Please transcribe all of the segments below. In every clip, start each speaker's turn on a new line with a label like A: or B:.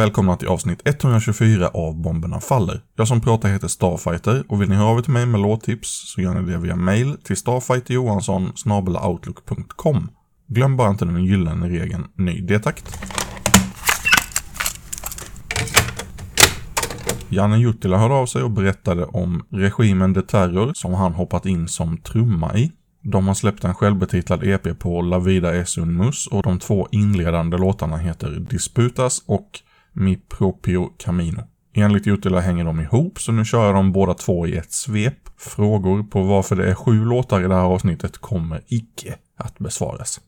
A: välkomna till avsnitt 124 av Bomberna Faller. Jag som pratar heter Starfighter och vill ni höra av er till mig med låttips så gör ni det via mail till starfighterjohansson outlook.com. Glöm bara inte den gyllene regeln ny detakt. Janne Juttila hörde av sig och berättade om regimen de Terror som han hoppat in som trumma i. De har släppt en självbetitlad EP på La Vida es un mus och de två inledande låtarna heter Disputas och Mi Propio camino. Enligt Jutila hänger de ihop, så nu kör jag dem båda två i ett svep. Frågor på varför det är sju låtar i det här avsnittet kommer icke att besvaras.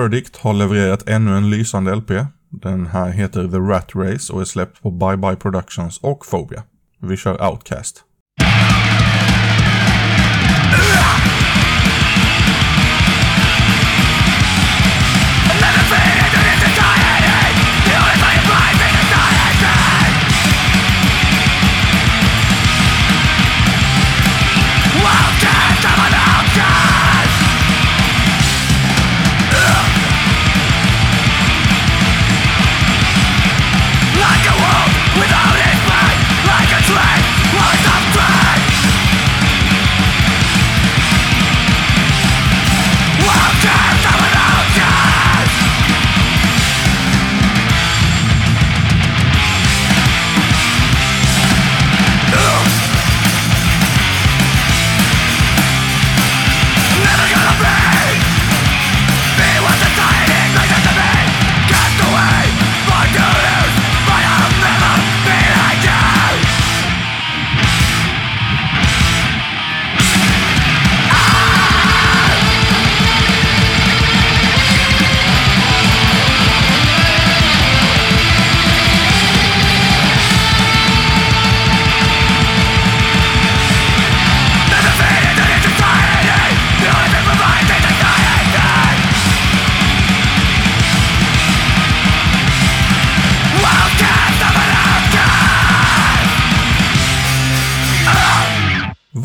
A: Verdict har levererat ännu en lysande LP. Den här heter The Rat Race och är släppt på Bye Bye Productions och Phobia. Vi kör Outcast.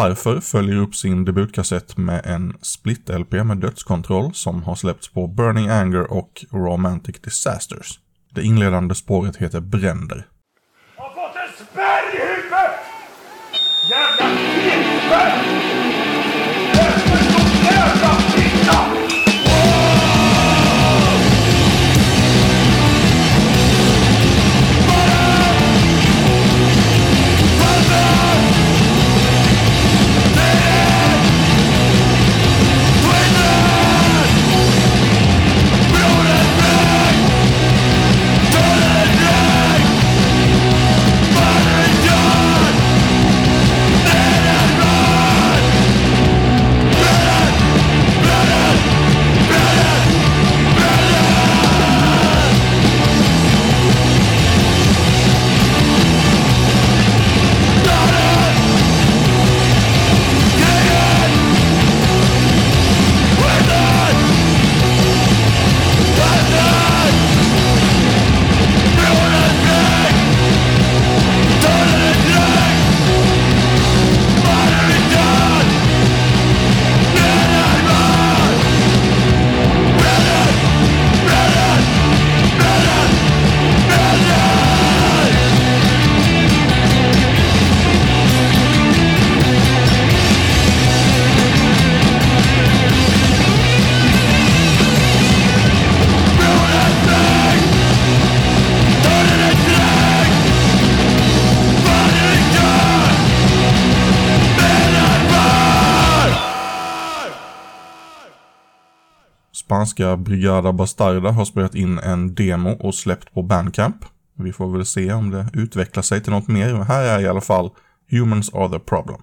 A: Varför följer upp sin debutkassett med en split-LP med dödskontroll som har släppts på Burning Anger och Romantic Disasters. Det inledande spåret heter Bränder.
B: Har fått en spärr i huvudet! Jävla fitta! Spanska Brigada Bastarda har spelat in en demo och släppt på Bandcamp. Vi får väl se om det utvecklar sig till något mer. Här är i alla fall Humans are the problem.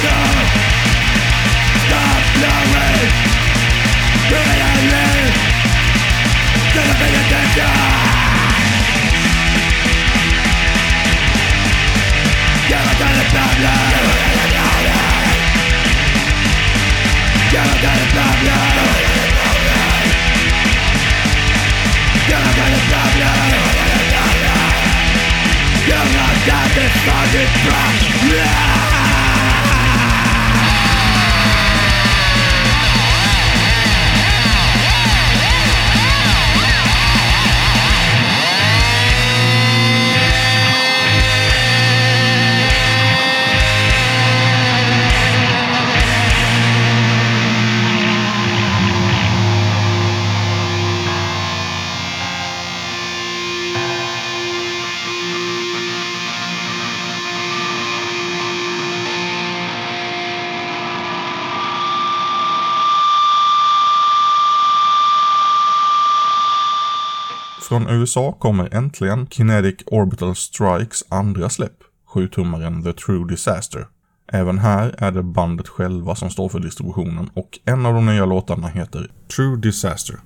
B: Stop! Stop! Från USA kommer äntligen Kinetic Orbital Strikes andra släpp, 7-tummaren The True Disaster. Även här är det bandet själva som står för distributionen och en av de nya låtarna heter True Disaster.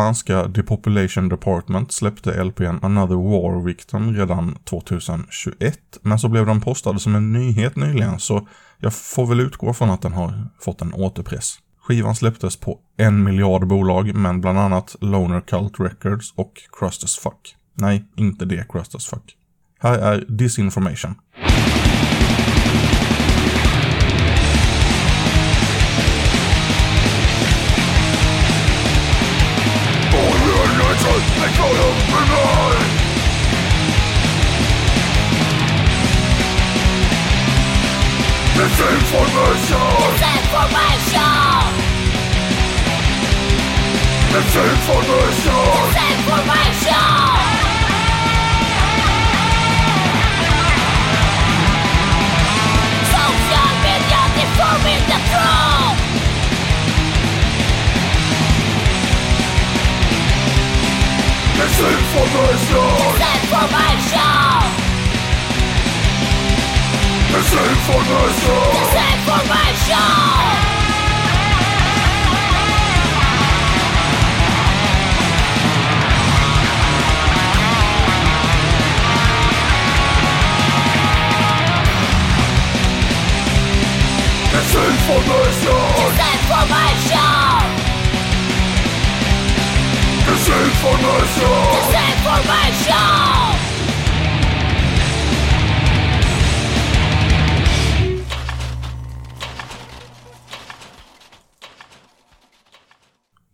B: Spanska Depopulation Department släppte LPn Another War Victim redan 2021, men så blev den postad som en nyhet nyligen så jag får väl utgå från att den har fått en återpress. Skivan släpptes på en miljard bolag, men bland annat Loner Cult Records och Crust as Fuck. Nej, inte det Crust as Fuck. Här är Disinformation. Misinformation! Misinformation! Misinformation! Misinformation!
C: Disinformation
B: Disinformation!
C: Disinformation!
B: Disinformation!
C: Disinformation!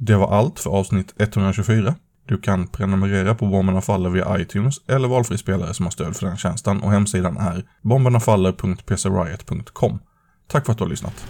A: Det var allt för avsnitt 124. Du kan prenumerera på Bomberna Faller via iTunes eller valfri spelare som har stöd för den tjänsten och hemsidan är bombernafaller.pcriot.com. Tack för att du har lyssnat.